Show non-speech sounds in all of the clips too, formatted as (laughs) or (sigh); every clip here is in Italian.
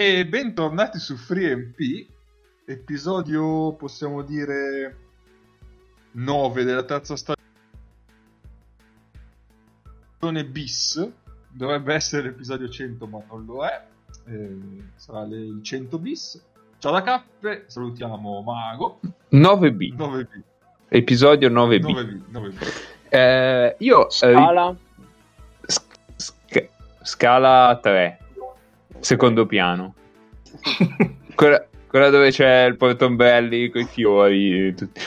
E bentornati su FreeMP, episodio possiamo dire 9 della terza stagione bis. Dovrebbe essere l'episodio 100, ma non lo è. Eh, sarà le- il 100 bis. Ciao da cappe, salutiamo Mago. 9B, 9B. episodio 9B. 9B, 9B. Eh, io eh, Scala s- sc- scala 3, secondo piano. (laughs) quella, quella dove c'è il portombelli con i fiori. tutti.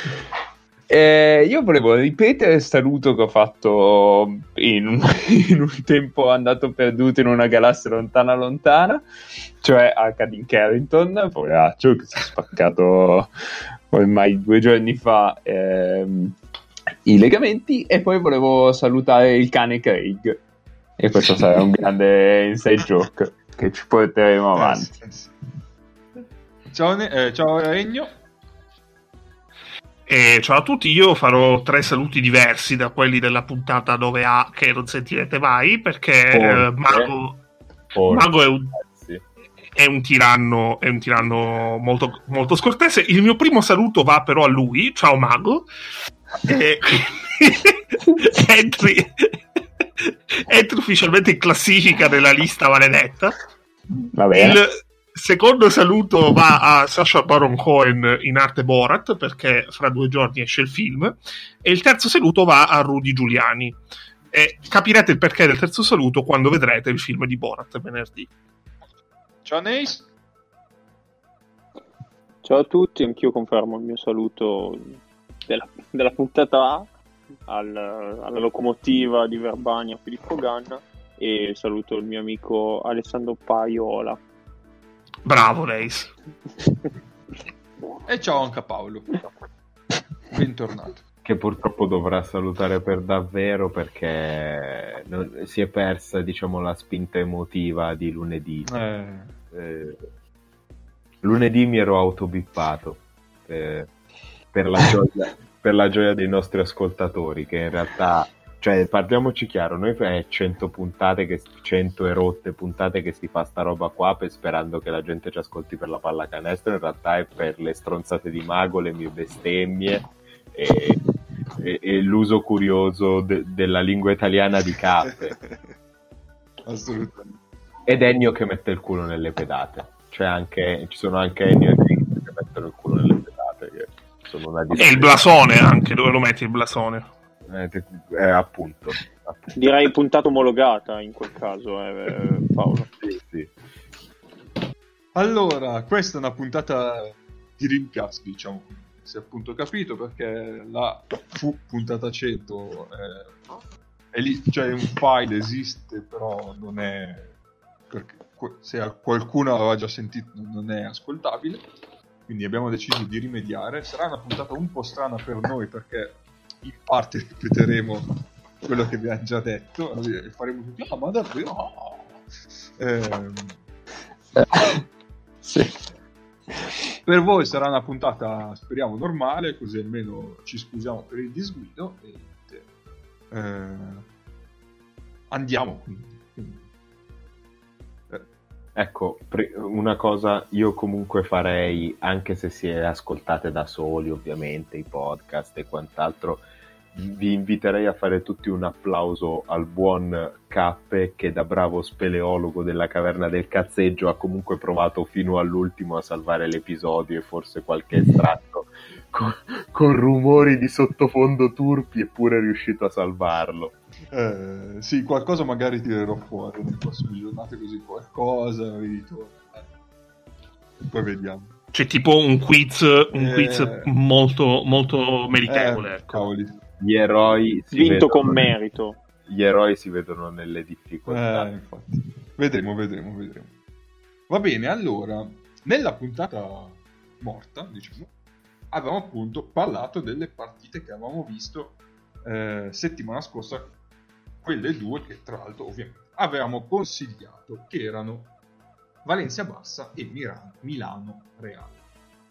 Eh, io volevo ripetere il saluto che ho fatto in un, (laughs) in un tempo andato perduto in una galassia lontana lontana, cioè a Cadin Carrington, poveraccio che si è spaccato ormai due giorni fa ehm, i legamenti e poi volevo salutare il cane Craig e questo sarà un (laughs) grande inside joke che ci porteremo avanti. Eh, sì, sì. Ciao, eh, ciao Regno. E ciao a tutti, io farò tre saluti diversi da quelli della puntata 9A che non sentirete mai perché eh, Mago. Mago è, un, Sì. è un tiranno, è un tiranno molto, molto scortese. Il mio primo saluto va però a lui, ciao Mago. E (laughs) (laughs) entri, (laughs) entri ufficialmente in classifica della lista maledetta. Va bene. Il secondo saluto va a Sasha Baron Cohen in arte Borat perché fra due giorni esce il film e il terzo saluto va a Rudy Giuliani e capirete il perché del terzo saluto quando vedrete il film di Borat venerdì. Ciao Neis. Ciao a tutti, anch'io confermo il mio saluto della, della puntata A al- alla locomotiva di Verbania Filippo Ganna e saluto il mio amico Alessandro Paiola. Bravo Reis. E ciao anche a Paolo. Bentornato. Che purtroppo dovrà salutare per davvero perché non- si è persa, diciamo, la spinta emotiva di lunedì. Eh, Eh, lunedì mi ero autobippato eh, per, la gioia, (laughs) per la gioia dei nostri ascoltatori, che in realtà, cioè, parliamoci chiaro, noi è 100 puntate, che, 100 erotte puntate che si fa sta roba qua per, sperando che la gente ci ascolti per la pallacanestro, in realtà è per le stronzate di mago, le mie bestemmie e, e- e l'uso curioso de- della lingua italiana di cappe. (laughs) Assolutamente. Ed Ennio che mette il culo nelle pedate. Cioè anche, ci sono anche Ennio e Drake che mettono il E il blasone anche, dove lo metti il blasone? Eh, eh, appunto. appunto. Direi puntata omologata in quel caso, eh, eh, Paolo. Sì, sì. Allora, questa è una puntata di rimpiazzo, diciamo, si è appunto capito perché la fu puntata 100 è, è lì, cioè un file esiste, però non è perché se qualcuno aveva già sentito non è ascoltabile. Quindi abbiamo deciso di rimediare. Sarà una puntata un po' strana per noi perché in parte ripeteremo quello che vi hanno già detto e faremo tutti ah ma davvero Ah." Ehm, Sì. per voi sarà una puntata, speriamo, normale, così almeno ci scusiamo per il disguido. E. Eh, andiamo quindi. Ecco, una cosa io comunque farei, anche se si è ascoltate da soli ovviamente i podcast e quant'altro, vi inviterei a fare tutti un applauso al buon Cappe che da bravo speleologo della caverna del cazzeggio ha comunque provato fino all'ultimo a salvare l'episodio e forse qualche (laughs) estratto con, con rumori di sottofondo turpi eppure è riuscito a salvarlo. Eh, sì, qualcosa magari tirerò fuori nelle prossime giornate, così qualcosa ritorno. Eh. Poi vediamo. C'è tipo un quiz, un Eh. quiz molto, molto meritevole. Eh, ecco. cavoli. Gli eroi si Vinto vedono- con merito. Gli eroi si vedono nelle difficoltà. Eh, infatti. Vedremo, vedremo, vedremo. Va bene, allora, nella puntata morta, diciamo, avevamo appunto parlato delle partite che avevamo visto eh, settimana scorsa, quelle due che tra l'altro ovviamente avevamo consigliato, che erano Valencia Bassa e Milano Reale.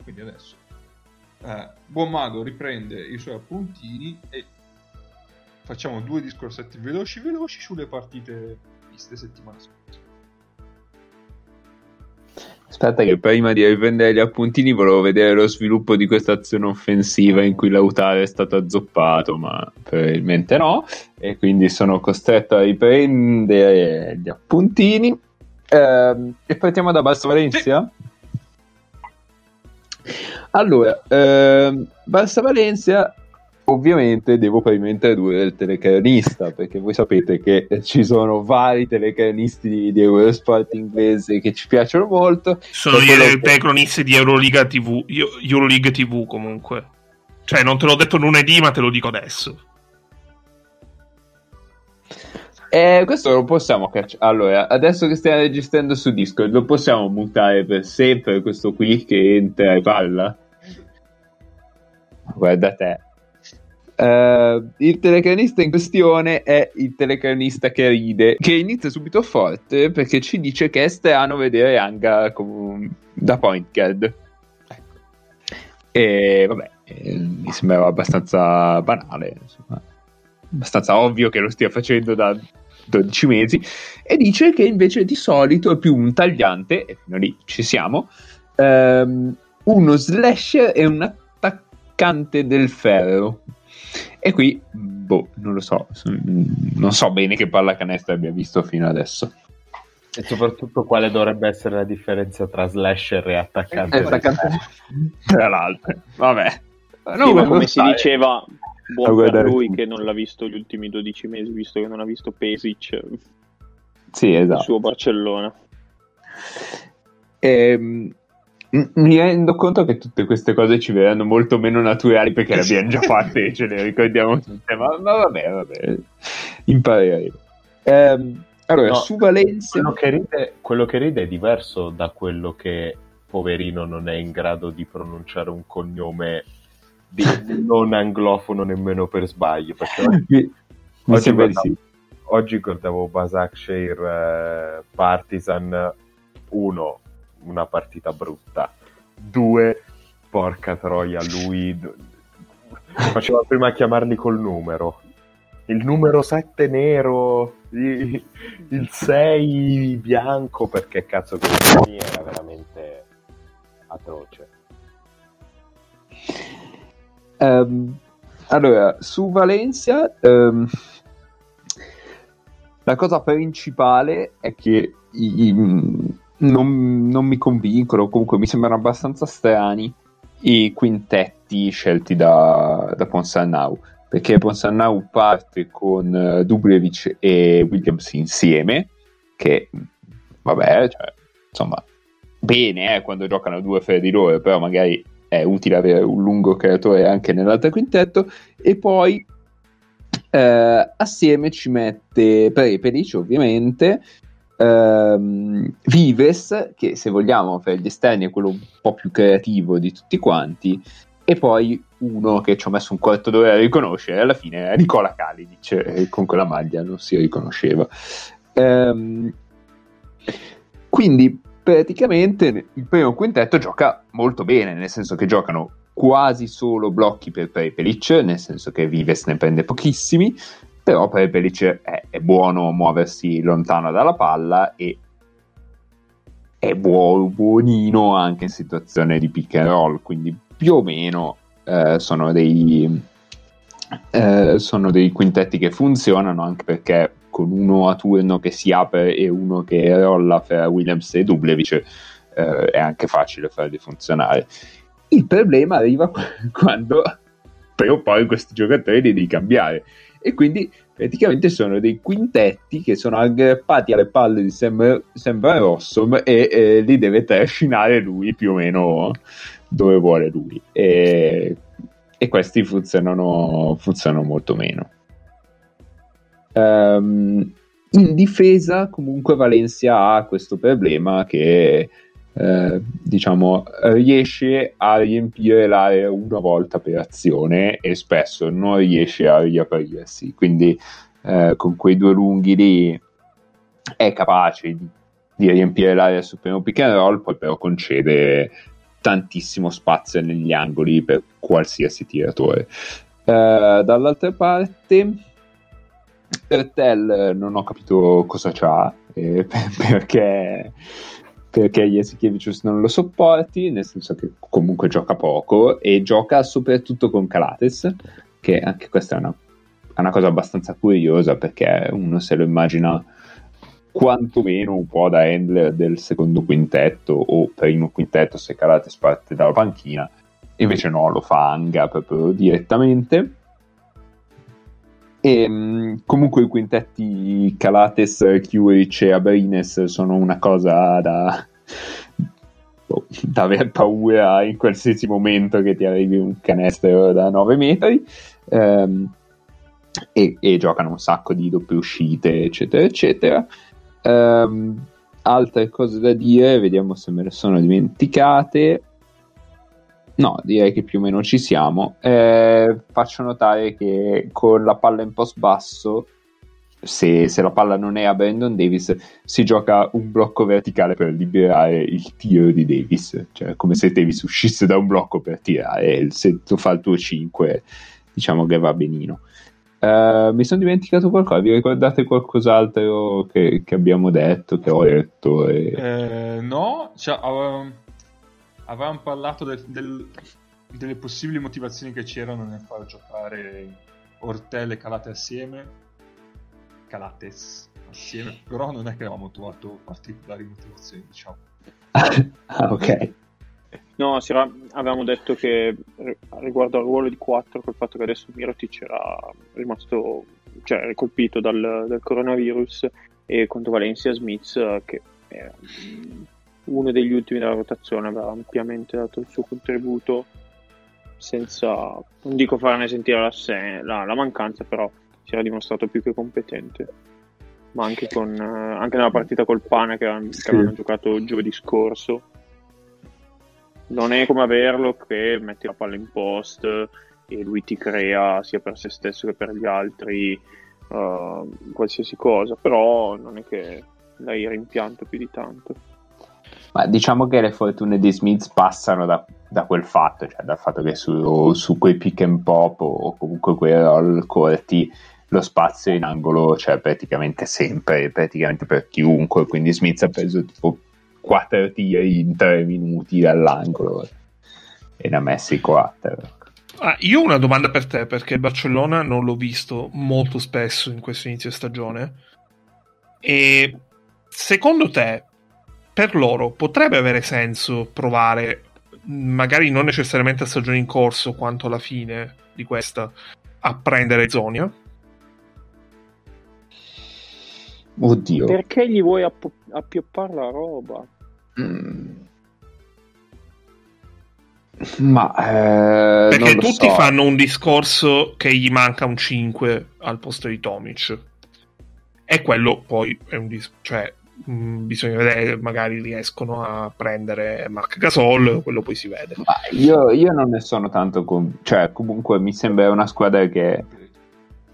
Quindi adesso eh, Buon Mago riprende i suoi appuntini e facciamo due discorsetti veloci veloci sulle partite viste settimana scorsa. Aspetta che prima di riprendere gli appuntini volevo vedere lo sviluppo di questa azione offensiva in cui Lautaro è stato azzoppato, ma probabilmente no, e quindi sono costretto a riprendere gli appuntini. Ehm, e partiamo da Barça Valencia? Allora, ehm, Barça Valencia ovviamente devo prima introdurre il telecronista perché voi sapete che ci sono vari telecronisti di, di Eurosport inglese che ci piacciono molto sono i che... telecronisti di Euroliga TV Euroleague TV comunque cioè non te l'ho detto lunedì ma te lo dico adesso eh, questo lo possiamo cacciare. Allora, adesso che stiamo registrando su Discord, lo possiamo mutare per sempre questo qui che entra e parla? Guarda te. Uh, il telecronista in questione è il telecronista che ride, che inizia subito forte perché ci dice che è strano vedere Anga com- da point guard. E vabbè, mi sembrava abbastanza banale, insomma. abbastanza ovvio che lo stia facendo da 12 mesi. E dice che invece di solito è più un tagliante, e fino lì ci siamo, um, uno slasher e un attaccante del ferro e qui, boh, non lo so, non so bene che pallacanestro abbia visto fino adesso. E soprattutto quale dovrebbe essere la differenza tra slasher e attaccante? Eh, attaccante tra l'altro, vabbè. No, sì, ma come si diceva, buon per lui che non l'ha visto gli ultimi 12 mesi, visto che non ha visto Pesic. Sì, esatto. Il suo Barcellona. Ehm, mi rendo conto che tutte queste cose ci verranno molto meno naturali perché le abbiamo già fatte e ce le ricordiamo tutte, ma, ma vabbè, vabbè, impareremo. Ehm, allora, no, su Valencia... Quello che, ride, quello che ride è diverso da quello che poverino non è in grado di pronunciare un cognome di non anglofono nemmeno per sbaglio. Oggi, oggi, guardavo, sì. oggi guardavo Basak Share eh, Partisan 1 una partita brutta. Due, porca troia, lui faceva prima a chiamarli col numero. Il numero 7 nero, il 6 bianco, perché cazzo che era veramente atroce. Um, allora, su Valencia, um, la cosa principale è che i, i, non, non mi convincono, comunque mi sembrano abbastanza strani i quintetti scelti da, da Ponsannau perché Ponsannau parte con uh, Dublevic e Williams insieme che vabbè cioè, insomma bene eh, quando giocano due fra di loro però magari è utile avere un lungo creatore anche nell'altro quintetto. E poi eh, assieme ci mette Prepelic ovviamente ehm, Vives, che se vogliamo per gli esterni è quello un po' più creativo di tutti quanti, e poi uno che ci ho messo un quarto d'ora a riconoscere, alla fine è Nicola Kalinic, con quella maglia non si riconosceva. Ehm, quindi praticamente il primo quintetto gioca molto bene, nel senso che giocano quasi solo blocchi per Prepelic, nel senso che Vives ne prende pochissimi, però Prepelic è, è buono muoversi lontano dalla palla e è buono, buonino anche in situazione di pick and roll, quindi più o meno eh, sono, dei, eh, sono dei quintetti che funzionano anche perché con uno a turno che si apre e uno che rolla fra Williams e Dublevic eh, è anche facile farli funzionare. Il problema arriva (laughs) quando però poi questi giocatori li devi cambiare e quindi praticamente sono dei quintetti che sono aggrappati alle palle di Sam, Sam Rossom e eh, li deve trascinare lui più o meno dove vuole lui. E, e questi funzionano, funzionano molto meno. Um, in difesa comunque Valencia ha questo problema che eh, diciamo, riesce a riempire l'area una volta per azione e spesso non riesce a riaprirsi. Quindi eh, con quei due lunghi lì è capace di, di riempire l'area sul primo pick and roll, poi però concede tantissimo spazio negli angoli per qualsiasi tiratore. Uh, dall'altra parte, Ertel non ho capito cosa c'ha, eh, (laughs) perché perché Jasikevicius non lo sopporti, nel senso che comunque gioca poco e gioca soprattutto con Calates, che anche questa è una, è una cosa abbastanza curiosa perché uno se lo immagina quantomeno un po' da handler del secondo quintetto o primo quintetto se Calates parte dalla panchina, invece no, lo fa Anga proprio direttamente. E, comunque i quintetti Calates, Curic e Abrines sono una cosa da, boh, da aver paura in qualsiasi momento che ti arrivi un canestro da 9 metri. Ehm, e, e, giocano un sacco di doppie uscite, eccetera, eccetera. Ehm, altre cose da dire, vediamo se me le sono dimenticate. No, direi che più o meno ci siamo. Eh, faccio notare che con la palla in post basso, se, se, la palla non è a Brandon Davis, si gioca un blocco verticale per liberare il tiro di Davis. Cioè, come se Davis uscisse da un blocco per tirare. Se tu fa il tuo 5, diciamo che va benino. Uh, mi sono dimenticato qualcosa, vi ricordate qualcos'altro che, che abbiamo detto, che ho detto? E... Eh, no, cioè, avevamo, avevamo parlato del, del, delle possibili motivazioni che c'erano nel far giocare Ortel e Calate assieme. Calates assieme, però non è che avevamo trovato particolari motivazioni, diciamo. (laughs) ah, ok. No, era, avevamo detto che riguardo al ruolo di 4, col fatto che adesso Mirotic era rimasto, cioè colpito dal, dal, coronavirus e contro Valencia Smith, che è uno degli ultimi della rotazione, aveva ampiamente dato il suo contributo senza, non dico farne sentire la, la, la mancanza, però si era dimostrato più che competente. Ma anche, con, anche nella partita col Pana che, che avevano giocato giovedì scorso non è come averlo che metti la palla in post e lui ti crea sia per se stesso che per gli altri uh, qualsiasi cosa, però non è che l'hai rimpianto più di tanto. Ma diciamo che le fortune di Smith passano da, da quel fatto, cioè dal fatto che su, su, quei pick and pop o comunque quei roll corti lo spazio in angolo c'è cioè, praticamente sempre, praticamente per chiunque, quindi Smith ha preso tipo quattro tiri in tre minuti dall'angolo. E ne ha messi quattro. Ah, io ho una domanda per te perché Barcellona non l'ho visto molto spesso in questo inizio stagione. E secondo te per loro potrebbe avere senso provare magari non necessariamente a stagione in corso quanto alla fine di questa a prendere Zonia? Oddio. Perché gli vuoi app- appioppare la roba? Mm. Ma eh, perché tutti so. fanno un discorso che gli manca un 5 al posto di Tomic. E quello poi è un dis- cioè mm, bisogna vedere, magari riescono a prendere Mark Gasol, quello poi si vede. Io, io, non ne sono tanto con... cioè comunque mi sembra una squadra che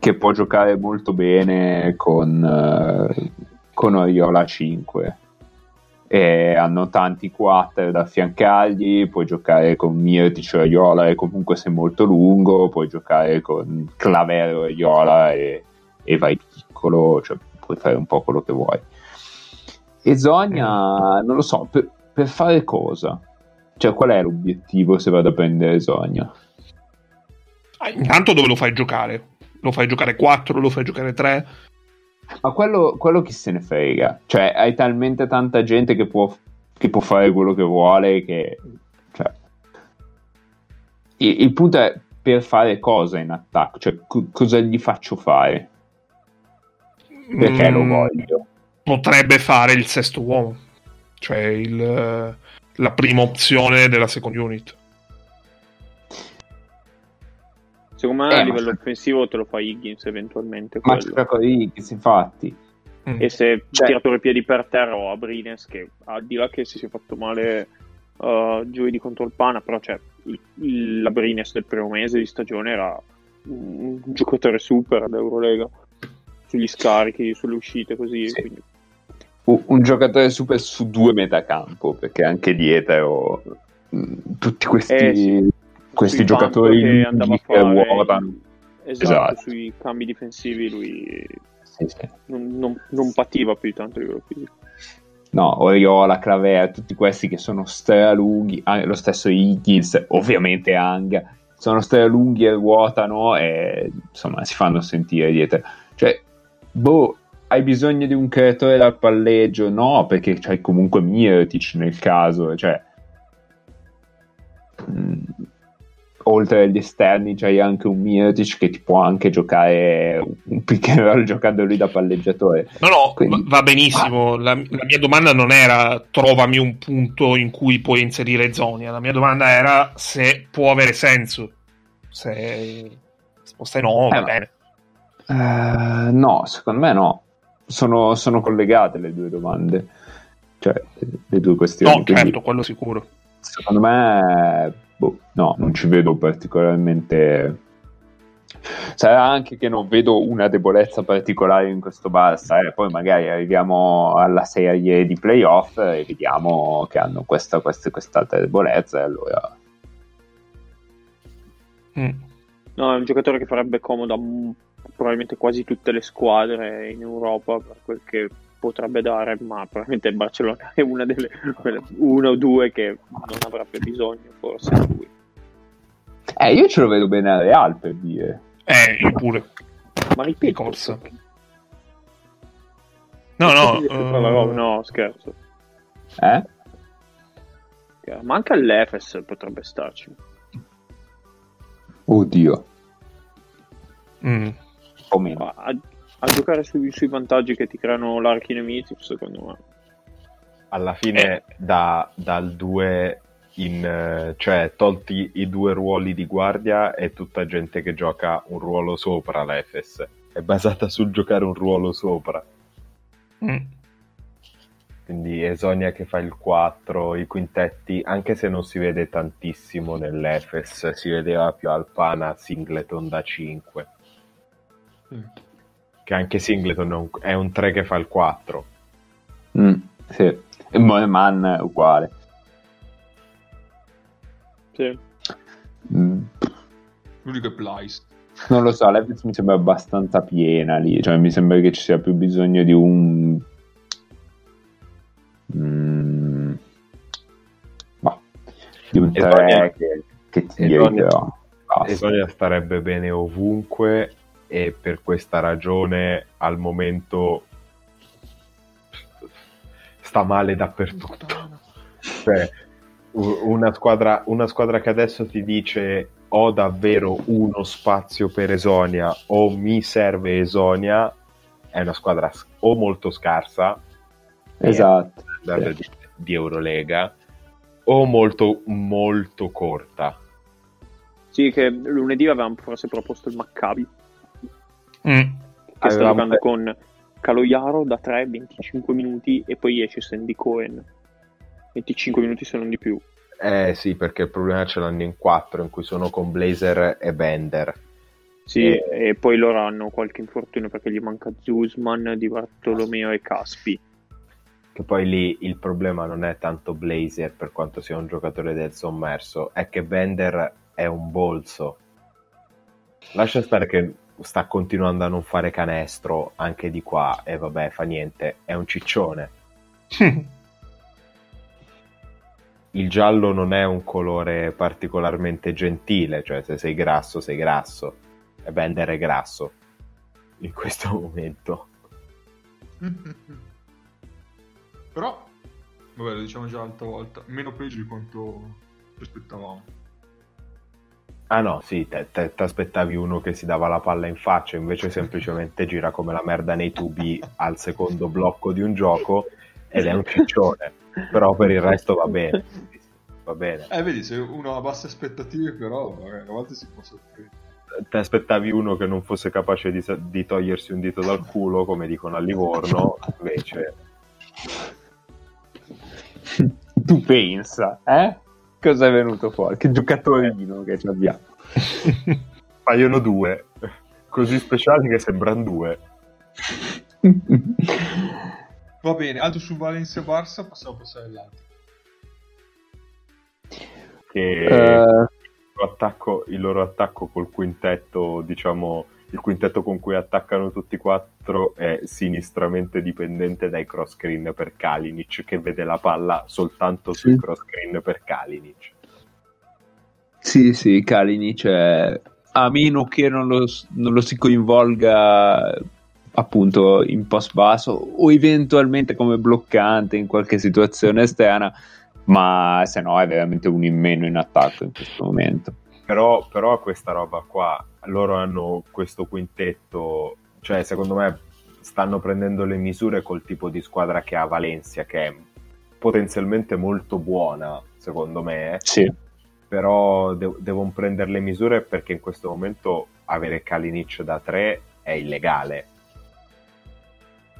che può giocare molto bene con, uh, con Oriola 5 e hanno tanti 4 da affiancargli puoi giocare con Mirtic e Oriola e comunque sei molto lungo puoi giocare con Clavero e Oriola e, e vai piccolo cioè puoi fare un po' quello che vuoi e Zogna non lo so per, per fare cosa? cioè qual è l'obiettivo se vado a prendere Zogna? Ah, intanto dove lo fai giocare? lo fai giocare 4, lo fai giocare 3. Ma quello, quello chi se ne frega? Cioè, hai talmente tanta gente che può, che può fare quello che vuole che... Cioè, il, il, punto è per fare cosa in attacco, cioè co- cosa gli faccio fare? Perché mm, lo voglio? Potrebbe fare il sesto uomo, cioè il, la prima opzione della second unit. Secondo me eh, a livello offensivo te lo fa Higgins eventualmente. Ma c'è con Higgins, infatti. Mm. E se cioè... tirato i piedi per terra o a Brines, che al di là che si sia fatto male uh, giovedì contro il Pana, però cioè, il, il, la Brines del primo mese di stagione era un, un giocatore super d'Eurolega sugli scarichi, sulle uscite, così. Sì. Quindi... Un, giocatore super su due metacampo, perché anche dietro mm, tutti questi... Eh, sì questi giocatori che ruotano. Esatto, esatto, sui cambi difensivi lui sì, sì. Non, non, non, pativa più tanto a livello fisico. no, Oriola, Clavea, tutti questi che sono stralunghi, ah, lo stesso Higgins, ovviamente Anga, sono stralunghi e ruotano e insomma si fanno sentire dietro. Cioè, boh, hai bisogno di un creatore dal palleggio? No, perché c'hai comunque Mirotic nel caso, cioè... Mm, oltre agli esterni c'hai anche un Mirotic che ti può anche giocare un pick and roll giocando lui da palleggiatore. No, no, Quindi- va benissimo. La, la mia domanda non era trovami un punto in cui puoi inserire Zonia. La mia domanda era se può avere senso. Se risposta è no, va Eh, ma- bene. Eh, no, secondo me no. Sono, sono collegate le due domande, cioè le due questioni. No, quindi certo, quello sicuro. secondo me, boh, no, non ci vedo particolarmente. Sarà anche che non vedo una debolezza particolare in questo Barça, eh. poi magari arriviamo alla serie di playoff e vediamo che hanno questa, questa, quest'altra debolezza e allora... Mm. No, è un giocatore che farebbe comodo a m- probabilmente quasi tutte le squadre in Europa per quel che potrebbe dare, ma probabilmente il Barcellona è una delle quelle- uno o due che non avrebbe bisogno, forse lui. Eh, io ce lo vedo bene al Real per dire. Eh, io pure. Ma ripeto, corsa. No, no. no, eh, no, scherzo. Eh? Ma anche all'Efes potrebbe starci. Oddio. mm. O meno. A, a giocare sui, sui vantaggi che ti creano l'archi nemici, secondo me. Alla fine da- dal 2 in... eh, cioè tolti i due ruoli di guardia è tutta gente che gioca un ruolo sopra l'Efes. È basata sul giocare un ruolo sopra. Mm. Quindi Esonia che fa il 4, i quintetti, anche se non si vede tantissimo nell'Efes, si vedeva più Alpana Singleton da 5. Sì. Che anche Singleton è un, è un 3 che fa il 4. Mm, sì. E Moeman è uguale. Sì. Mm, L'unico è Plyce. Non lo so, l'Efes mi sembra abbastanza piena lì, cioè mi sembra che ci sia più bisogno di un... Mm, bah, di un Esonia- 3 che, che però. basta. Esonia starebbe bene ovunque e per questa ragione al momento sta male dappertutto. Cioè, una squadra, una squadra che adesso ti dice ho davvero uno spazio per Esonia o mi serve Esonia è una squadra o molto scarsa Esatto. Standard di, di Eurolega o molto molto corta Sì, che lunedì avevamo forse proposto il Maccabi, Mm. che sta giocando con Caloiaro da 3, 25 minuti e poi esce Sandy Cohen. 25 minuti se non di più. eh sì perché il problema ce l'hanno in quattro in cui sono con Blazer e Bender Sì, e poi loro hanno qualche infortunio perché gli manca Zusman, Di Bartolomeo e Caspi. Che poi lì il problema non è tanto Blazer per quanto sia un giocatore del sommerso è che Bender è un bolso lascia stare che sta continuando a non fare canestro anche di qua e vabbè fa niente è un ciccione (laughs) il giallo non è un colore particolarmente gentile, cioè se sei grasso sei grasso e Bender è grasso in questo momento. (laughs) Però, vabbè, lo diciamo già l'altra volta, meno peggio di quanto ci aspettavamo. Ah no, sì, ti aspettavi uno che si dava la palla in faccia, invece semplicemente (laughs) gira come la merda nei tubi al secondo blocco di un gioco ed è un ciccione, però per il resto va bene. Va bene. Eh, vedi, se uno ha basse aspettative, però, magari a volte si può sorprendere. Ti aspettavi uno che non fosse capace di, di togliersi un dito dal culo, come dicono a Livorno, invece Tu pensa, eh? Cosa è venuto fuori? Che giocatorino che ci abbiamo. (laughs) paiono due, così speciali che sembrano due. (laughs) Va bene, altro su Valencia Barça, possiamo passare all'altro. Che Eh, loro attacco- il loro attacco col quintetto, diciamo, il quintetto con cui attaccano tutti e quattro è sinistramente dipendente dai cross screen per Kalinic, che vede la palla soltanto sui Sì. cross screen per Kalinic. Sì, sì, Kalinic è... a meno che non lo, non lo si coinvolga appunto in post basso o eventualmente come bloccante in qualche situazione esterna, ma se no è veramente un in meno in attacco in questo momento. Però, però questa roba qua, loro hanno questo quintetto, cioè secondo me stanno prendendo le misure col tipo di squadra che ha Valencia, che è potenzialmente molto buona, secondo me, eh. Sì, però de- devono prendere le misure perché in questo momento avere Kalinic da 3 è illegale.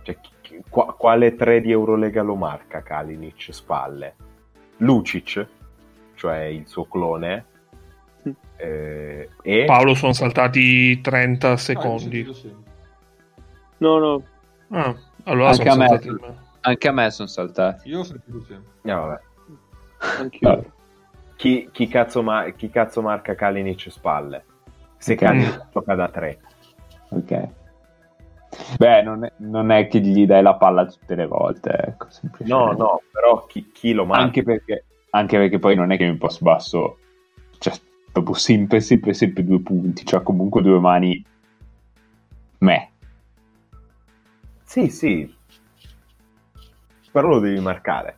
Cioè, chi- chi- qua- quale 3 di Eurolega lo marca Kalinic spalle? Lucic, cioè il suo clone, eh, e Paolo sono saltati 30 Ah, secondi. sempre. No, no, Ah, allora Anche sono a me. saltati. anche a me sono saltati. Io ho sentito sempre. Eh, vabbè. anch'io. Vabbè. Chi, chi cazzo ma- chi cazzo marca Kalinic spalle? Se Ok. Kalinic gioca da 3. Ok. Beh, non è, non è che gli dai la palla tutte le volte, ecco, No, no, però chi, chi lo marca? anche perché, anche perché poi non è che in post basso cioè proprio sempre sempre sempre due punti cioè comunque due mani me Sì, sì. Però lo devi marcare.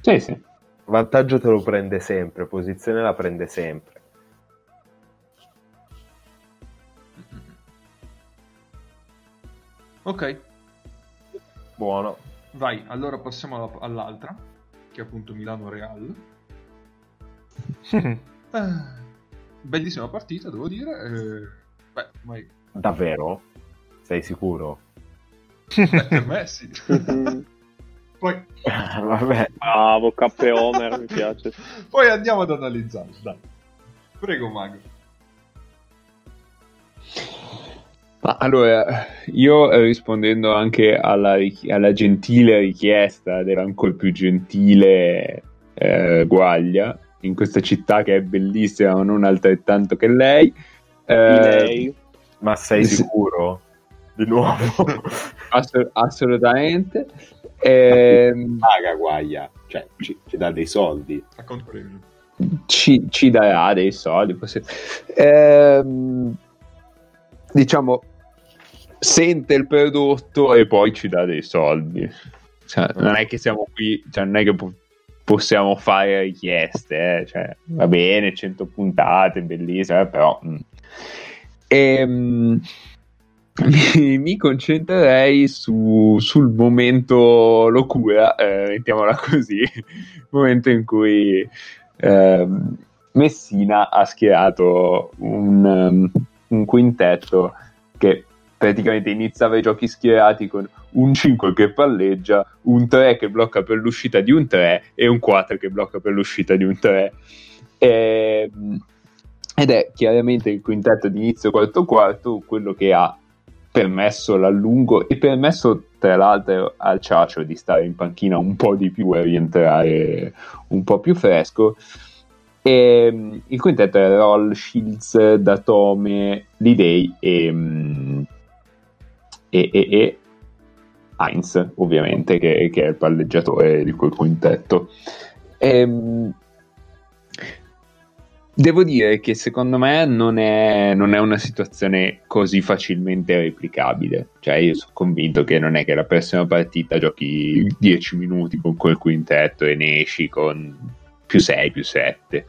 sì sì Vantaggio te lo prende sempre, posizione la prende sempre. Ok, Buono. vai, allora passiamo alla- all'altra, che è appunto Milano-Real. Eh, (laughs) bellissima partita, devo dire. eh, beh, ormai Davvero? Sei sicuro? beh, per me sì. (laughs) Poi, Vabbè. Bravo, K. Homer, mi piace. poi andiamo ad analizzare, dai. Prego, Mago. Ma allora io eh, rispondendo anche alla, alla gentile richiesta dell'ancora più gentile eh, Guaglia in questa città che è bellissima ma non altrettanto che lei eh, lei. Ma sei sicuro? Di nuovo? (laughs) ass- assolutamente Ehm, Paga Guaglia. Cioè, ci, ci dà dei soldi. Ci, ci darà dei soldi. possi- Ehm, diciamo, sente il prodotto e poi ci dà dei soldi. Cioè, non è che siamo qui, cioè, non è che possiamo fare richieste, eh, cioè, va bene, 100 puntate, bellissime, però... mm. Ehm, (laughs) mi, mi concentrerei su- sul momento locura, eh, mettiamola così, il (laughs) momento in cui ehm, Messina ha schierato un, um, un quintetto che praticamente iniziava i giochi schierati con un 5 che palleggia, un 3 che blocca per l'uscita di un 3 e un 4 che blocca per l'uscita di un 3. Ehm, ed è chiaramente il quintetto di inizio quarto quarto quello che ha permesso l'allungo e permesso tra l'altro al Ciacio di stare in panchina un po' di più e rientrare un po' più fresco. E, mm, il quintetto era Roll, Shields, Datome, Lidei e, mm, e, e, e Heinz, ovviamente, che, che è il palleggiatore di quel quintetto. Ehm, Devo dire che secondo me non è, non è una situazione così facilmente replicabile. Cioè, io sono convinto che non è che la prossima partita giochi 10 minuti con quel quintetto e ne esci con più 6, più 7.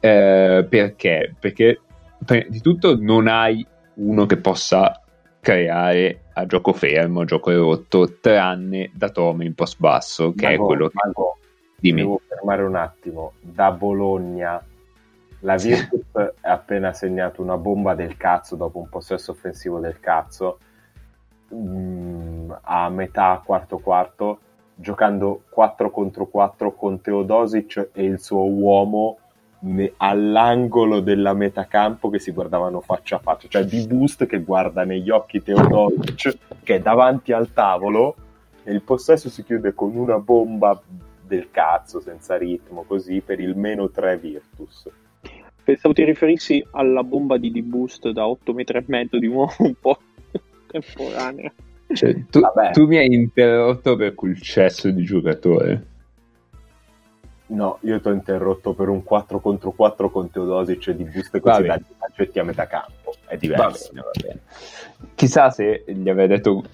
Eh, perché? Perché prima di tutto non hai uno che possa creare a gioco fermo, a gioco rotto, tranne da Tome in post basso, che è Mago, quello che Mago, dimmi. Devo fermare un attimo. Da Bologna, la Virtus ha appena segnato una bomba del cazzo dopo un possesso offensivo del cazzo. mm, a metà quarto quarto, giocando 4 contro 4 con Teodosic e il suo uomo ne- all'angolo della metacampo che si guardavano faccia a faccia, cioè di boost che guarda negli occhi Teodosic che è davanti al tavolo e il possesso si chiude con una bomba del cazzo senza ritmo così per il meno 3 Virtus. Pensavo ti riferissi alla bomba di D-Boost da 8 metri e mezzo di nuovo un po' temporanea. Cioè, tu, tu mi hai interrotto per quel cesso di giocatore. No, io ti ho interrotto per un 4 contro 4 con Teodosic e di Va così dagli aggetti a metà campo. È Va diverso. bene, va bene. Chissà se gli avrei detto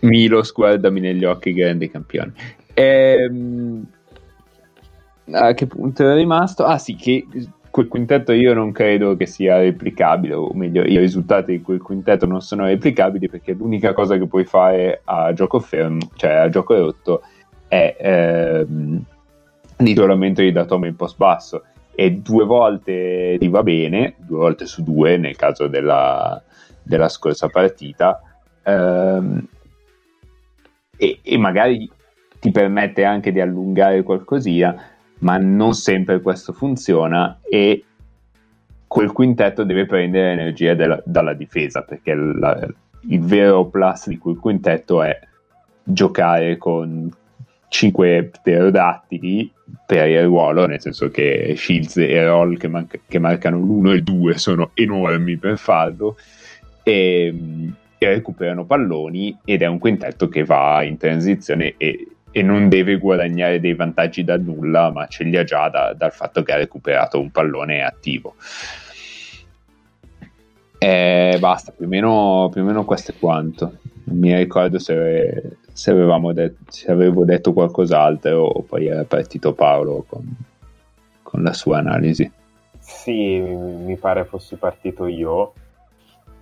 Milos, guardami negli occhi, grandi campioni. Ehm, a che punto è rimasto? Ah sì, che quel quintetto io non credo che sia replicabile, o meglio, i risultati di quel quintetto non sono replicabili perché l'unica cosa che puoi fare a gioco fermo, cioè a gioco rotto, è ehm, l'isolamento di Datome in post basso e due volte ti va bene, due volte su due nel caso della, della scorsa partita, ehm, e, e magari ti permette anche di allungare qualcosina, ma non sempre questo funziona e quel quintetto deve prendere energia della- dalla difesa perché la- il vero plus di quel quintetto è giocare con 5 pterodattili per il ruolo, nel senso che Shields e Roll che, manca- che marcano l'1 e il 2 sono enormi per farlo e, e recuperano palloni ed è un quintetto che va in transizione e, e non deve guadagnare dei vantaggi da nulla, ma ce li ha già da- dal fatto che ha recuperato un pallone attivo. E basta, più o meno, più o meno questo è quanto. Non mi ricordo se, se avevamo det- se avevo detto qualcos'altro o poi era partito Paolo con, con la sua analisi. Sì, mi pare fossi partito io.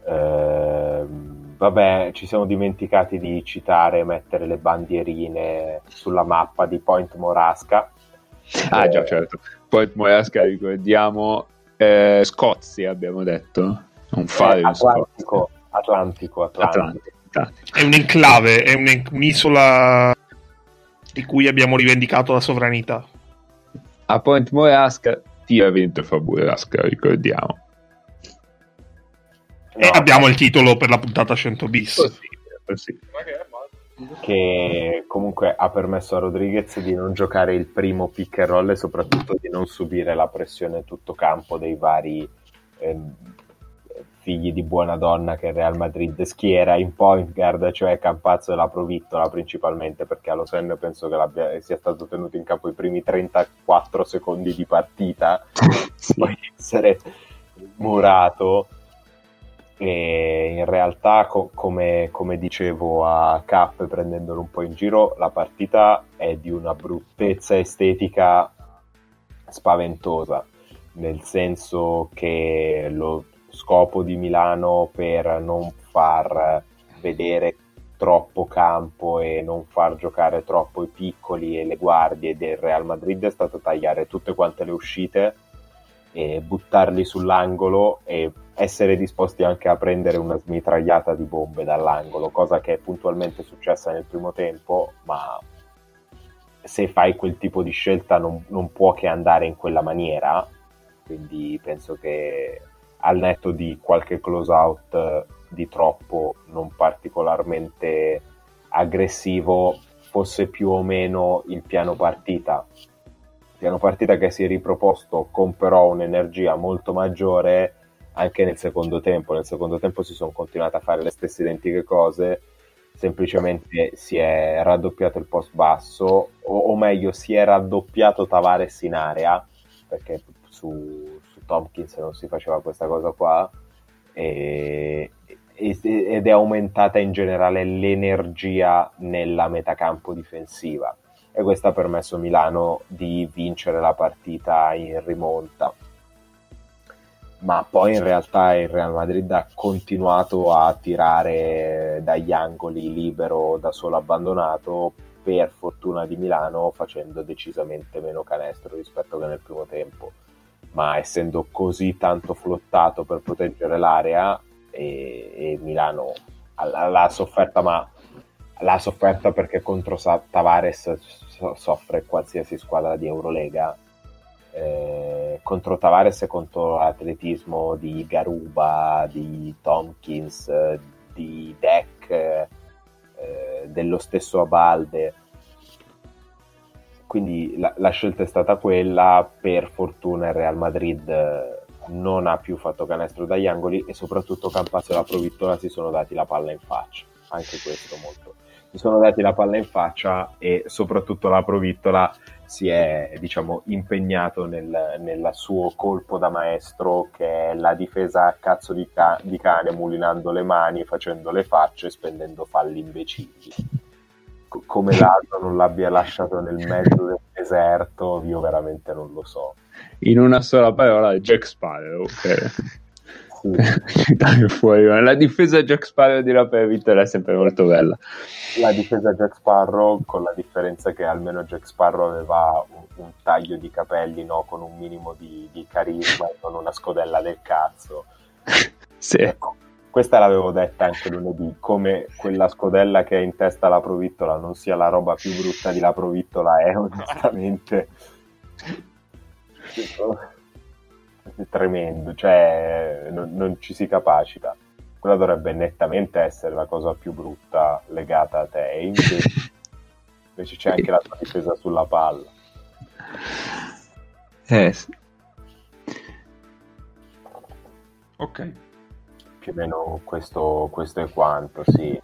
Ehm, vabbè, ci siamo dimenticati di citare e mettere le bandierine sulla mappa di Point Morasca. Ah, Eh, già, certo. Poi Moyasca, ricordiamo, eh, Scozia, abbiamo detto. Non fare eh. Atlantico, Atlantico, Atlantico. Atlantico, È un'enclave, è un- un'isola di cui abbiamo rivendicato la sovranità. A Point Moyasca tira vento fa burrasca, ricordiamo. E No, abbiamo il titolo per la puntata 100 bis. Possibile, possibile. che comunque ha permesso a Rodriguez di non giocare il primo pick and roll e soprattutto di non subire la pressione tutto campo dei vari ehm, figli di buona donna che il Real Madrid schiera in point guard, cioè Campazzo e la Provittola principalmente perché allo Sen penso che l'abbia- sia stato tenuto in campo i primi 34 secondi di partita (laughs) poi essere murato. E in realtà co- come, come dicevo a Cap prendendolo un po' in giro la partita è di una bruttezza estetica spaventosa nel senso che lo scopo di Milano per non far vedere troppo campo e non far giocare troppo i piccoli e le guardie del Real Madrid è stato tagliare tutte quante le uscite e buttarli sull'angolo e essere disposti anche a prendere una smitragliata di bombe dall'angolo, cosa che è puntualmente successa nel primo tempo, ma se fai quel tipo di scelta non, non può che andare in quella maniera, quindi penso che al netto di qualche close out eh, di troppo non particolarmente aggressivo fosse più o meno il piano partita piano partita che si è riproposto con però un'energia molto maggiore anche nel secondo tempo. Nel secondo tempo si sono continuate a fare le stesse identiche cose, semplicemente si è raddoppiato il post basso, o, o meglio, si è raddoppiato Tavares in area, perché su, su Tompkins non si faceva questa cosa qua, e, ed è aumentata in generale l'energia nella metacampo difensiva e questo ha permesso a Milano di vincere la partita in rimonta. Ma poi in realtà il Real Madrid ha continuato a tirare dagli angoli libero da solo abbandonato, per fortuna di Milano, facendo decisamente meno canestro rispetto che nel primo tempo. Ma essendo così tanto flottato per proteggere l'area, e, e Milano l'ha sofferta, ma l'ha sofferta perché contro Tavares so- soffre qualsiasi squadra di Eurolega. Eh, contro Tavares e contro l'atletismo di Garuba, di Tompkins, di Deck, eh, dello stesso Abalde. Quindi la, la scelta è stata quella, per fortuna il Real Madrid eh, non ha più fatto canestro dagli angoli e soprattutto Campazzo e la Provittola si sono dati la palla in faccia. Anche questo molto. Si sono dati la palla in faccia e soprattutto la Provittola si è diciamo impegnato nel, nel suo colpo da maestro che è la difesa a cazzo di, ca- di cane mulinando le mani, facendo le facce spendendo falli imbecilli Co- come l'altro non l'abbia lasciato nel mezzo del deserto io veramente non lo so In una sola parola, Jack Sparrow. Sì. (laughs) Dai, fuori. La difesa Jack Sparrow di Rapper Vittor è sempre molto bella. la difesa Jack Sparrow con la differenza che almeno Jack Sparrow aveva un, un taglio di capelli no? con un minimo di, di carisma e non una scodella del cazzo (laughs) Sì. Ecco, questa l'avevo detta anche lunedì, come quella scodella che è in testa alla provittola non sia la roba più brutta di la provittola è onestamente è tremendo, cioè non, non ci si capacita. Quella dovrebbe nettamente essere la cosa più brutta legata a te, invece, invece c'è anche la tua difesa sulla palla. Eh. Ok. Più o meno questo, questo è quanto, sì.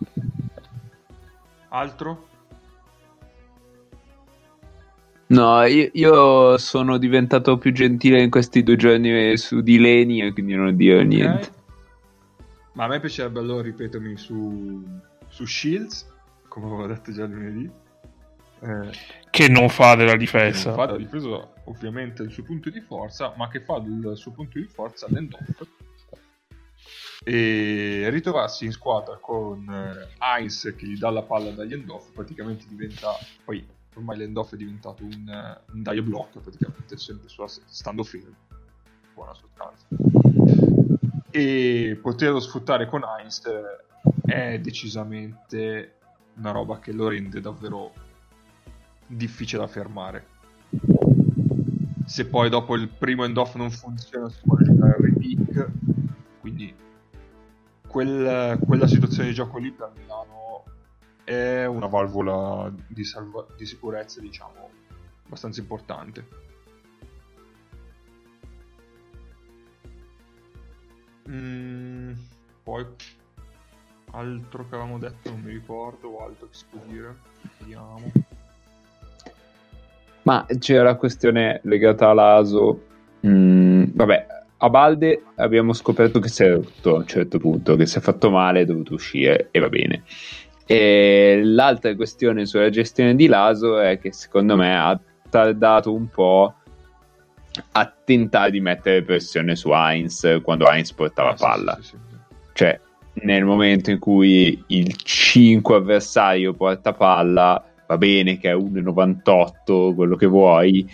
Altro? No, io, io sono diventato più gentile in questi due giorni su di Leni e quindi non dirò niente. Ok. Ma a me piacerebbe allora ripetermi su, su Shields, come avevo detto già lunedì. Eh, Che non fa della che difesa. non fa da difesa ovviamente il suo punto di forza, ma che fa del suo punto di forza l'end-off. E ritrovarsi in squadra con eh, Heinz che gli dà la palla dagli end-off, praticamente diventa, poi ormai l'end-off è diventato un, eh, un die block, praticamente sempre sulla, stando fermo, buona sostanza. E poterlo sfruttare con Heinz eh, è decisamente una roba che lo rende davvero difficile da fermare. Se poi dopo il primo end off non funziona, si può giocare il repick. Quindi quel- quella situazione di gioco lì per Milano è una valvola di, salva- di sicurezza, diciamo, abbastanza importante. Mm, poi altro che avevamo detto, non mi ricordo, o altro che si può dire. Vediamo. Ma c'era la questione legata all'ASO. Mm, vabbè, a Balde abbiamo scoperto che si è rotto a un certo punto, che si è fatto male, è dovuto uscire e va bene. E l'altra questione sulla gestione di Laso è che secondo me ha tardato un po' a tentare di mettere pressione su Heinz quando Heinz portava sì, palla. sì, sì, sì. Cioè, nel momento in cui il 5 avversario porta palla, va bene che è 1,98, quello che vuoi,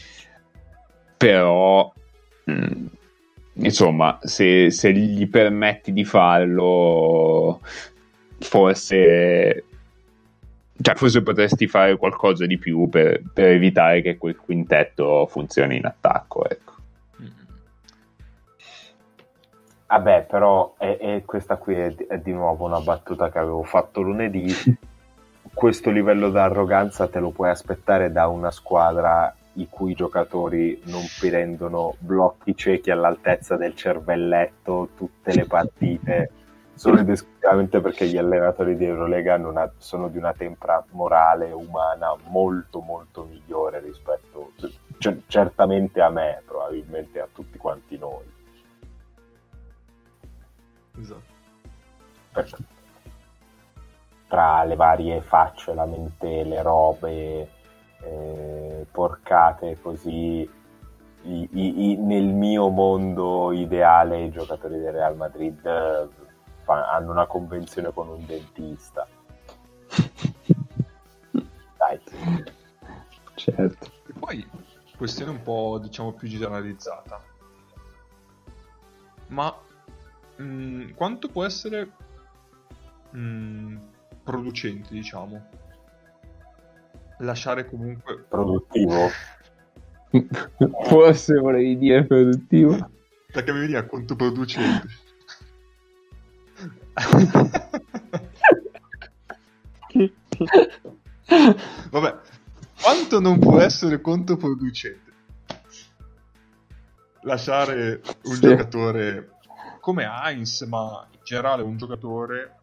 però, mm, insomma, se, se gli permetti di farlo, forse, cioè, forse potresti fare qualcosa di più per, per evitare che quel quintetto funzioni in attacco, ecco. Vabbè, però è, è- questa qui è, è di nuovo una battuta che avevo fatto lunedì. (laughs) Questo livello d'arroganza te lo puoi aspettare da una squadra i cui giocatori non prendono blocchi ciechi all'altezza del cervelletto tutte le partite solo ed esclusivamente perché gli allenatori di Eurolega ha- sono di una tempra morale umana molto molto migliore rispetto cioè, certamente a me probabilmente a tutti quanti noi Esatto. per- tra le varie facce, lamentele, robe, eh, porcate così. I- i- i- nel mio mondo ideale i giocatori del Real Madrid eh, fa- hanno una convenzione con un dentista. (laughs) Dai, Certo. E poi, questione un po', diciamo, più generalizzata. Ma mm, quanto può essere mm, producente, diciamo? Lasciare comunque... produttivo. (laughs) Forse volevi dire produttivo. Perché mi veniva a conto producente. Vabbè, quanto non può essere controproducente? lasciare un Sì. giocatore come Heinz, ma in generale un giocatore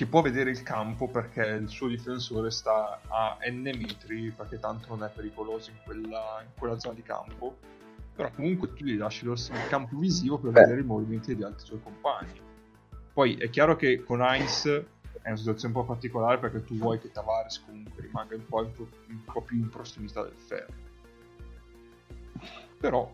che può vedere il campo perché il suo difensore sta a n metri perché tanto non è pericoloso in quella, in quella zona di campo. Però comunque tu gli lasci lo- il campo visivo per Beh. vedere i movimenti degli altri suoi compagni. Poi è chiaro che con Heinz è una situazione un po' particolare perché tu vuoi che Tavares comunque rimanga un po', in un po' più in prossimità del ferro però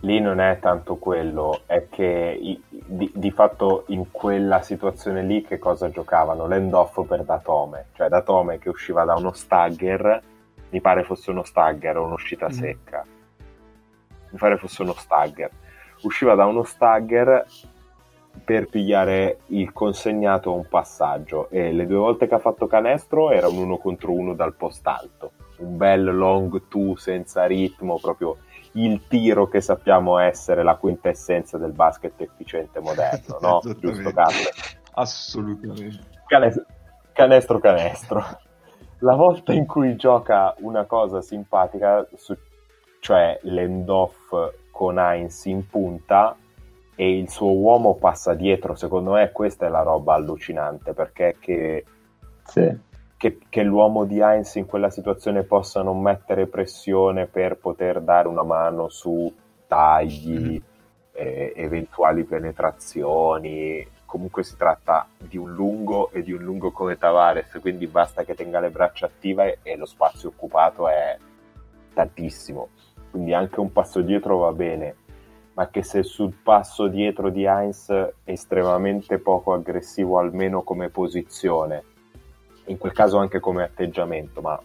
Lì non è tanto quello, è che di, di fatto in quella situazione lì che cosa giocavano? L'end-off per Datome, cioè Datome che usciva da uno stagger, mi pare fosse uno stagger o un'uscita Mm. secca, mi pare fosse uno stagger, usciva da uno stagger per pigliare il consegnato a un passaggio e le due volte che ha fatto canestro era un uno contro uno dal post alto, un bel long two senza ritmo, proprio il tiro che sappiamo essere la quintessenza del basket efficiente moderno, (laughs) no? Giusto Carlo? assolutamente Canes- canestro canestro. La volta in cui gioca una cosa simpatica, su- cioè l'end-off con Heinz in punta e il suo uomo passa dietro, secondo me questa è la roba allucinante perché che, Sì. Che- che l'uomo di Heinz in quella situazione possa non mettere pressione per poter dare una mano su tagli, eh, eventuali penetrazioni. Comunque si tratta di un lungo e di un lungo come Tavares, quindi basta che tenga le braccia attive e lo spazio occupato è tantissimo. Quindi anche un passo dietro va bene, ma che se sul passo dietro di Heinz è estremamente poco aggressivo, almeno come posizione, in quel caso anche come atteggiamento, ma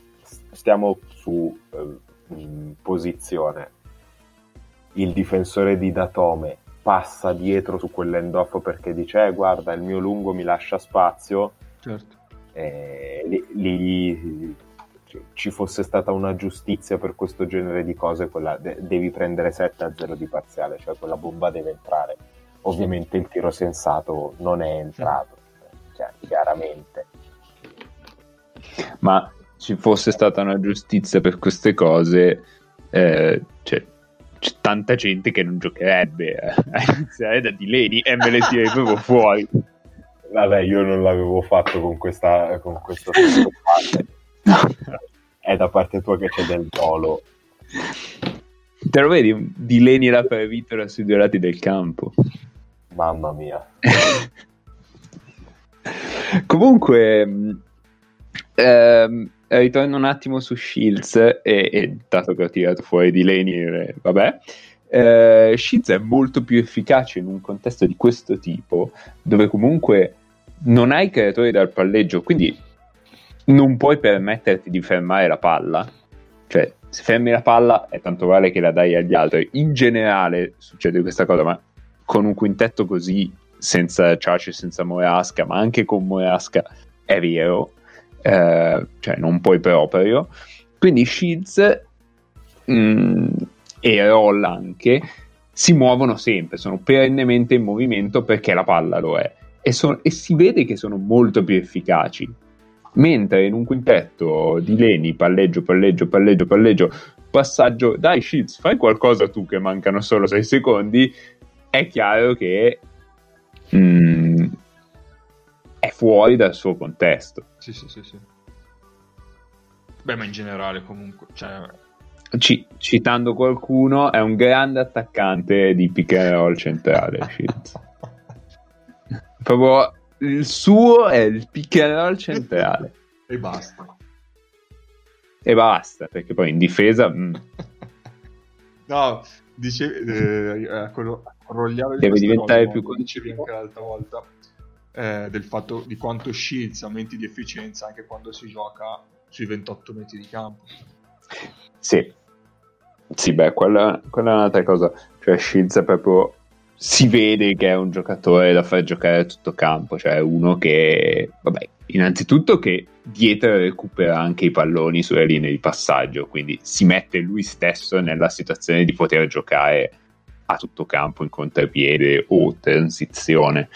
stiamo su eh, posizione. Il difensore di Datome passa dietro su quell'end-off perché dice eh, guarda il mio lungo mi lascia spazio. Certo. Eh, lì, lì ci- ci fosse stata una giustizia per questo genere di cose quella de- devi prendere 7 a 0 di parziale cioè quella bomba deve entrare. Ovviamente il tiro sensato non è entrato cioè, chiaramente ma ci fosse stata una giustizia per queste cose, eh, cioè, c'è tanta gente che non giocherebbe eh, a iniziare da Dileni e me le tirei proprio (laughs) fuori. Vabbè, io non l'avevo fatto con questa con questo (laughs) è da parte tua che c'è del dolo. Te lo vedi? Dileni e la Previtola sui due lati del campo. Mamma mia. (laughs) Comunque, ehm, ritorno un attimo su Shields e, e dato che ho tirato fuori di Leni, eh, vabbè. eh, Shields è molto più efficace in un contesto di questo tipo, dove comunque non hai creatori dal palleggio, quindi non puoi permetterti di fermare la palla. Cioè, se fermi la palla è tanto vale che la dai agli altri. In generale succede questa cosa, ma con un quintetto così, senza Ciaci, senza Moreasca, ma anche con Moreasca, è vero. Eh, cioè, non puoi proprio. Quindi Shields mh, e Roll anche si muovono sempre, sono perennemente in movimento perché la palla lo è. E, so- e si vede che sono molto più efficaci. Mentre in un quintetto di Leni, palleggio, palleggio, palleggio, palleggio, passaggio, dai Shields, fai qualcosa tu che mancano solo 6 secondi, è chiaro che mm, è fuori dal suo contesto. Sì, sì, sì, sì. Beh, ma in generale comunque, cioè, Ci- citando qualcuno, è un grande attaccante di pick and roll centrale. (laughs) Proprio il suo è il pick and roll centrale. e basta. E basta, perché poi in difesa mm, (laughs) No, dicevi, eh, eh, quello, rogliare Deve diventare più dicevi anche l'altra volta eh, del fatto di quanto Shields aumenti di efficienza anche quando si gioca sui 28 metri di campo. Sì, sì, beh, quella, quella è un'altra cosa. Cioè, Shields è proprio. Si vede che è un giocatore da far giocare a tutto campo. Cioè, uno che. Vabbè, innanzitutto che dietro recupera anche i palloni sulle linee di passaggio. Quindi si mette lui stesso nella situazione di poter giocare a tutto campo in contropiede o transizione.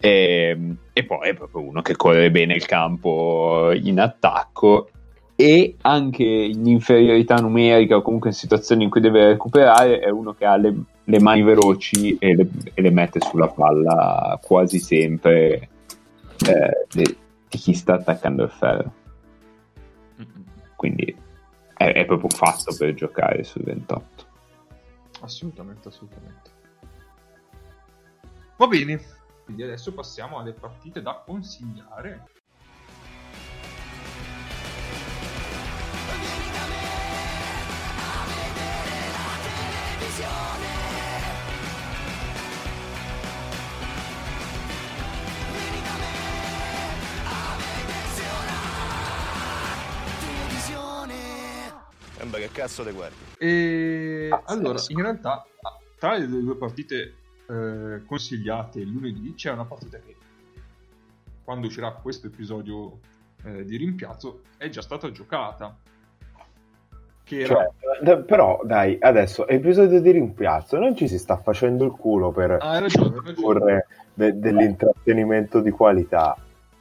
E, e poi è proprio uno che corre bene il campo in attacco. E anche in inferiorità numerica o comunque in situazioni in cui deve recuperare è uno che ha le, le mani veloci e le, e le, mette sulla palla quasi sempre eh, di, di chi sta attaccando il ferro. Quindi è, è, proprio fatto per giocare sul 28 assolutamente assolutamente. Va bene quindi adesso passiamo alle partite da consigliare Sembra che cazzo te guardi. E allora, in realtà, tra le due partite eh, consigliate lunedì, c'è una partita che quando uscirà questo episodio eh, di rimpiazzo è già stata giocata. Che era... Cioè, però, dai, adesso, episodio di rimpiazzo, non ci si sta facendo il culo per ah, hai ragione, hai ragione. De- dell'intrattenimento di qualità.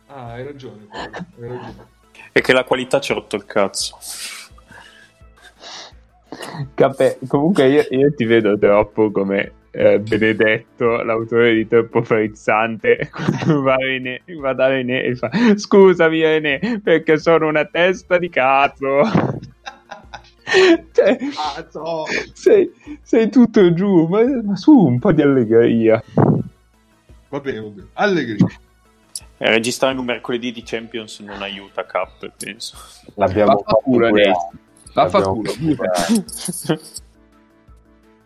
Ah, hai ragione, hai ragione. E che la qualità ci ha rotto il cazzo. Capè, comunque io, io, ti vedo troppo come eh, Benedetto, l'autore di Troppo Frizzante, (laughs) va, René, va da René e fa scusami René perché sono una testa di cazzo. (laughs) cioè, cazzo. Sei, sei, tutto giù, ma, ma, su un po' di allegria. Va bene, va bene. Allegria. Eh, registrare un mercoledì di Champions non aiuta Cap, penso. L'abbiamo fatto adesso. Vaffanculo. (laughs)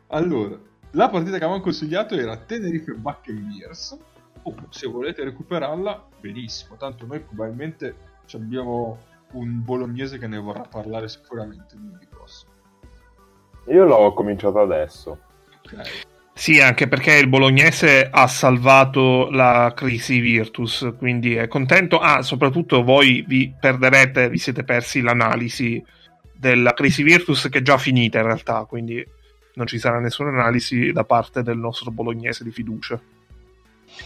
allora, la partita che avevamo consigliato era Tenerife Buccaneers. Oh, se volete recuperarla, benissimo. Tanto noi probabilmente abbiamo un bolognese che ne vorrà parlare sicuramente lunedì prossimo. Io l'ho cominciato adesso. Ok. Sì, anche perché il bolognese ha salvato la crisi Virtus, quindi è contento. Ah, soprattutto voi vi perderete, vi siete persi l'analisi della crisi Virtus che è già finita in realtà, quindi non ci sarà nessuna analisi da parte del nostro bolognese di fiducia.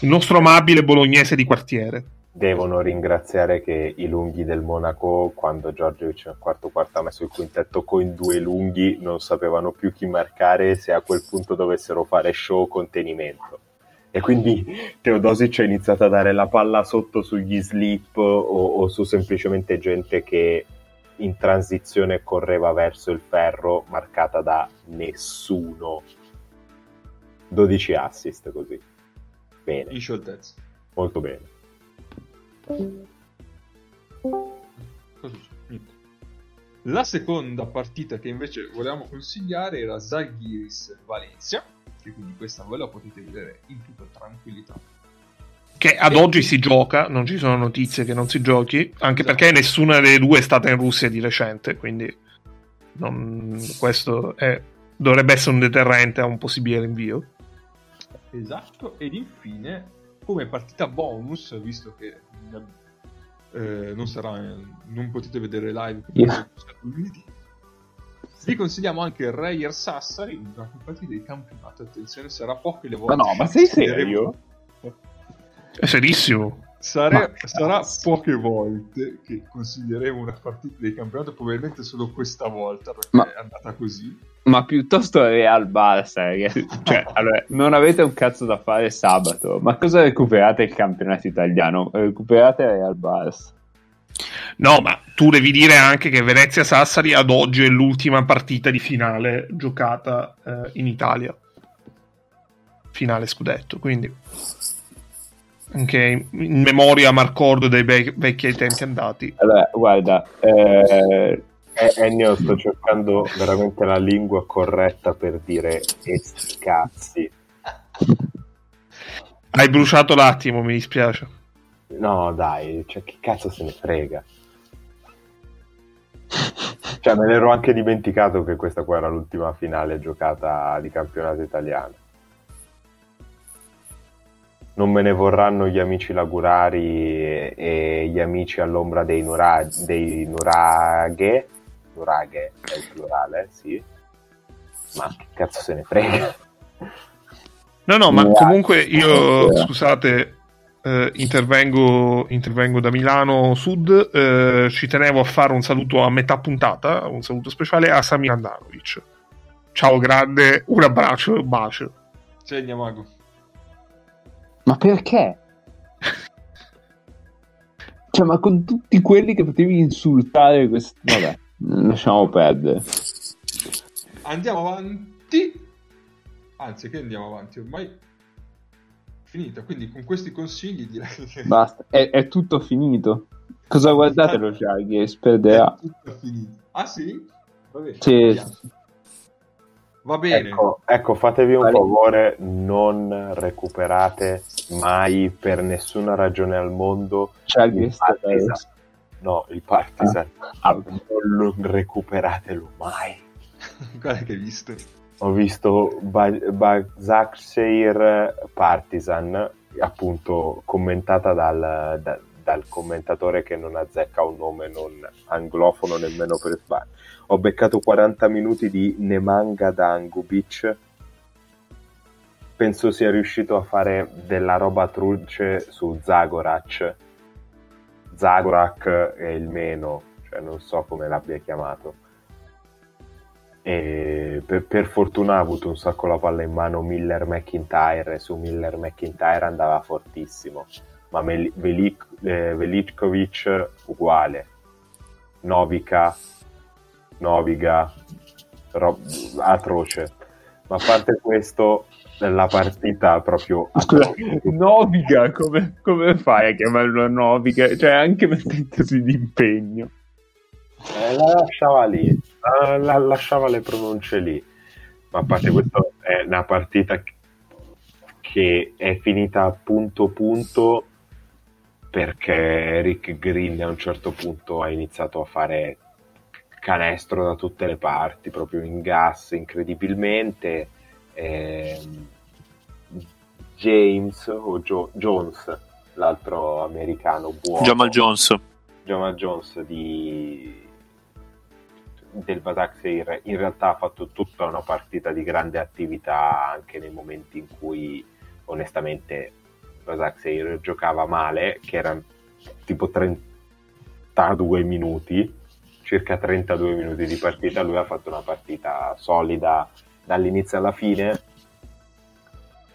Il nostro amabile bolognese di quartiere. Devono ringraziare che i lunghi del Monaco, quando Giorgiovic nel quarto quarto ha messo il quintetto con due lunghi, non sapevano più chi marcare se a quel punto dovessero fare show contenimento. E quindi Teodosic ha iniziato a dare la palla sotto sugli slip o, o su semplicemente gente che in transizione correva verso il ferro marcata da nessuno. 12 assist così. Bene. In scioltezza molto bene. La seconda partita che invece volevamo consigliare era Zalgiris Valencia che quindi questa voi la potete vedere in tutta tranquillità che ad oggi si gioca, non ci sono notizie che non si giochi, anche esatto. perché nessuna delle due è stata in Russia di recente, quindi non, questo è, dovrebbe essere un deterrente a un possibile rinvio. Esatto, ed infine, come partita bonus, visto che eh, non, sarà, non potete vedere live yeah. lunedì, vi consigliamo anche Reyer Sassari, una partita di campionato. Attenzione, sarà poche le volte. Ma no, ma sei serio? È serissimo. Sare- sarà poche volte che consiglieremo una partita di campionato, probabilmente solo questa volta perché ma, è andata così. Ma piuttosto Real Barça, ragazzi. Cioè, (laughs) allora, non avete un cazzo da fare sabato, ma cosa recuperate il campionato italiano? Recuperate Real Barça. No, ma tu devi dire anche che Venezia Sassari ad oggi è l'ultima partita di finale giocata eh, in Italia. Finale scudetto, quindi anche in memoria Marcord dei be- vecchi tempi andati. Allora, guarda, eh, Ennio, sto cercando veramente la lingua corretta per dire esti cazzi. Hai bruciato l'attimo, mi dispiace. No, dai, cioè, che cazzo se ne frega. Cioè, me l'ero anche dimenticato che questa qua era l'ultima finale giocata di campionato italiano non me ne vorranno gli amici lagurari e, gli amici all'ombra dei, nura, dei nuraghe, nuraghe è il plurale, sì, ma che cazzo se ne frega. No, no, ma comunque io, scusate, eh, intervengo, intervengo da Milano Sud. eh, ci tenevo a fare un saluto a metà puntata, un saluto speciale a Samir Andanovic. Ciao grande, un abbraccio e un bacio. Segna mago. Ma perché? Cioè, ma con tutti quelli che potevi insultare questi... Vabbè, lasciamo perdere. Andiamo avanti. Anzi, che andiamo avanti? Ormai finita. Quindi con questi consigli direi che Basta, è, è tutto finito. Cosa guardate lo Jaguars? è Perderà. tutto finito. Ah sì? Va bene. Sì. Va bene. Ecco, ecco, fatevi un Vale. favore, non recuperate mai per nessuna ragione al mondo il Jaguars Partizan. No, il Partizan. Ah. Non lo recuperatelo mai. (laughs) Guarda che hai visto. Ho visto Ba- Basaksehir Partizan, appunto commentata dal, da- dal commentatore che non azzecca un nome non anglofono nemmeno per sbaglio. Ho beccato 40 minuti di Nemanja Dangubic. Penso sia riuscito a fare della roba truce su Zagorac. Zagorac è il meno, cioè non so come l'abbia chiamato. Per, per fortuna ha avuto un sacco la palla in mano Miller McIntyre e su Miller McIntyre andava fortissimo ma Mel- Velik- eh, Velickovic uguale Novica Noviga ro- atroce ma a parte questo la partita proprio Scusa, Noviga, come, come fai a chiamarlo Noviga? Cioè, anche mettendosi d'impegno. Eh, la lasciava lì, la, la- lasciava le pronunce lì. Ma a parte questo, è una partita che- che è finita punto punto perché Eric Green a un certo punto ha iniziato a fare canestro da tutte le parti, proprio in gas incredibilmente. Ehm, James o Jo- Jones, l'altro americano buono. Jamal Jones. Jamal Jones di del Basaksehir in realtà ha fatto tutta una partita di grande attività anche nei momenti in cui onestamente Basaksehir giocava male che erano tipo 32 minuti circa 32 minuti di partita lui ha fatto una partita solida dall'inizio alla fine.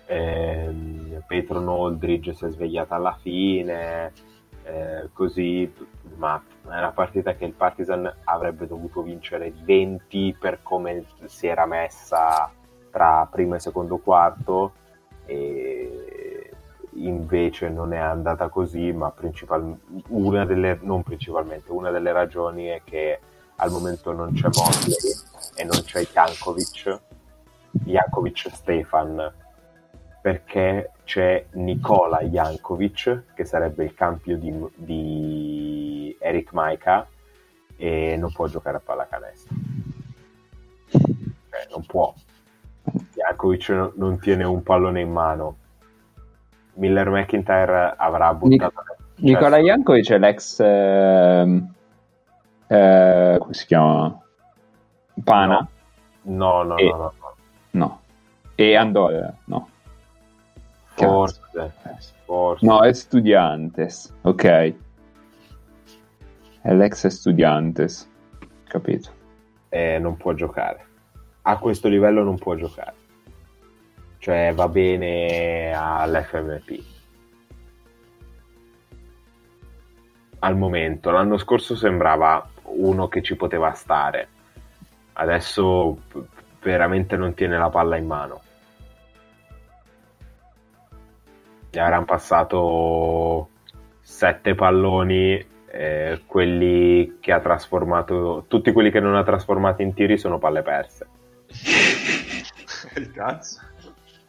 Ehm, Petron Aldridge si è svegliata alla fine eh, così ma è una partita che il Partizan avrebbe dovuto vincere di 20 per come si era messa tra primo e secondo quarto e invece non è andata così ma principal- una delle non principalmente una delle ragioni è che al momento non c'è Mosley e non c'è Jankovic Jankovic Stefan perché c'è Nikola Jankovic che sarebbe il campio di, di Eric Maika e non può giocare a pallacanestro. Cioè non può. Jankovic non tiene un pallone in mano Miller McIntyre avrà buttato Nicola cioè, Jankovic è l'ex... ehm, eh, come si chiama? Pana? no no E- no, no, no. No. E Andorra? No. forse forse No, è Studiantes. Ok. È l'ex Studiantes. Capito. eh, non può giocare. A questo livello non può giocare. Cioè va bene all'FMP. Al momento, l'anno scorso sembrava uno che ci poteva stare. Adesso veramente non tiene la palla in mano. Gli avranno passato sette palloni eh, quelli che ha trasformato tutti quelli che non ha trasformato in tiri sono palle perse (laughs) Il cazzo.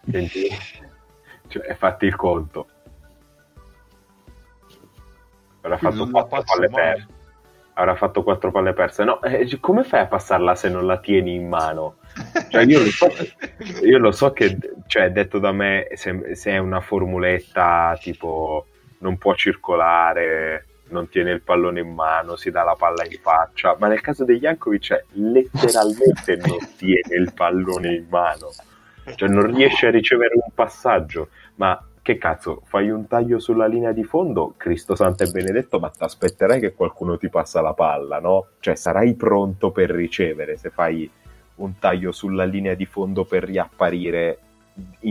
Quindi (laughs) cioè, fatti il conto. Avrà fatto quattro palle perse. Avrà fatto quattro palle perse. No eh, come fai a passarla se non la tieni in mano? Cioè, io lo so che- (laughs) io lo so che cioè, detto da me se, se è una formuletta tipo non può circolare non tiene il pallone in mano si dà la palla in faccia ma nel caso degli Jankovic cioè, letteralmente (laughs) non tiene il pallone in mano cioè non riesce a ricevere un passaggio ma che cazzo, fai un taglio sulla linea di fondo, Cristo Santo e Benedetto, ma ti aspetterai che qualcuno ti passa la palla, no? Cioè sarai pronto per ricevere se fai un taglio sulla linea di fondo per riapparire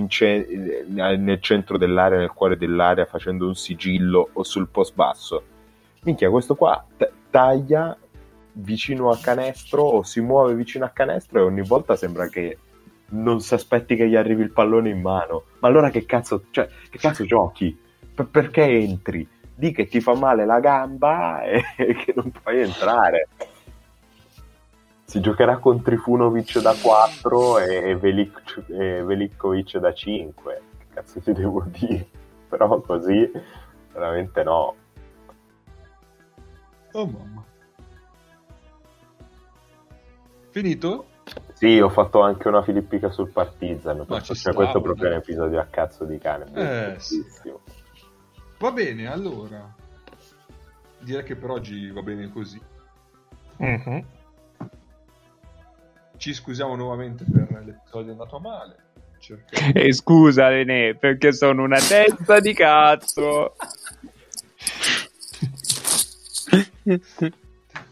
ce- nel centro dell'area, nel cuore dell'area, facendo un sigillo o sul post basso. Minchia, questo qua t- taglia vicino a canestro o si muove vicino a canestro e ogni volta sembra che non si aspetti che gli arrivi il pallone in mano. Ma allora che cazzo, cioè, che cazzo giochi? P- perché entri? Di che ti fa male la gamba (laughs) e che non puoi entrare. Si giocherà con Trifunovic da 4 e, Velik- e Velikkovic da 5. Che cazzo ti devo dire? (laughs) Però così veramente no. Oh mamma. Finito? Sì, ho fatto anche una filippica sul Partizan. Ma ci Cioè, sta, questo è proprio un episodio a cazzo di cane. Eh, bellissimo. Va bene, allora. Direi che per oggi va bene così. Mhm. Ci scusiamo nuovamente per l'episodio andato male. Cerchiamo- E scusa, René, perché sono una testa di cazzo.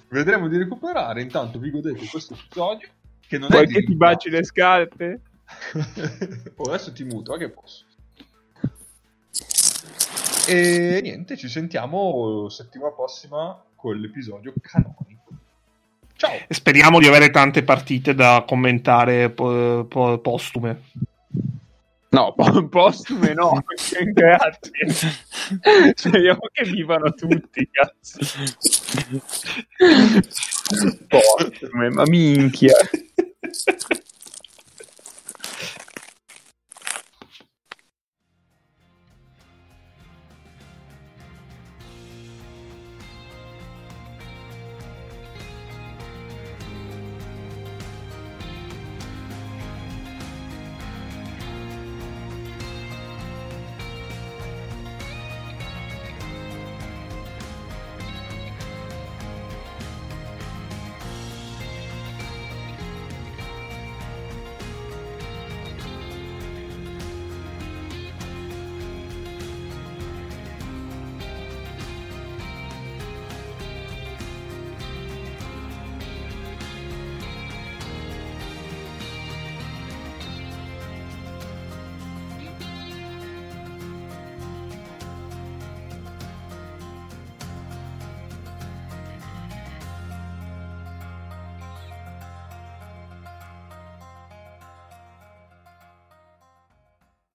Vedremo di recuperare. Intanto vi godete questo episodio. Che non Vuoi è che ti baci le scarpe? (laughs) oh, adesso ti muto, a che posso. E niente, ci sentiamo settimana prossima con l'episodio canonico. Ciao! Speriamo di avere tante partite da commentare po- po- postume. No, po- postume no, (laughs) grazie. Speriamo che vivano tutti, cazzo. (laughs) Postume, ma minchia.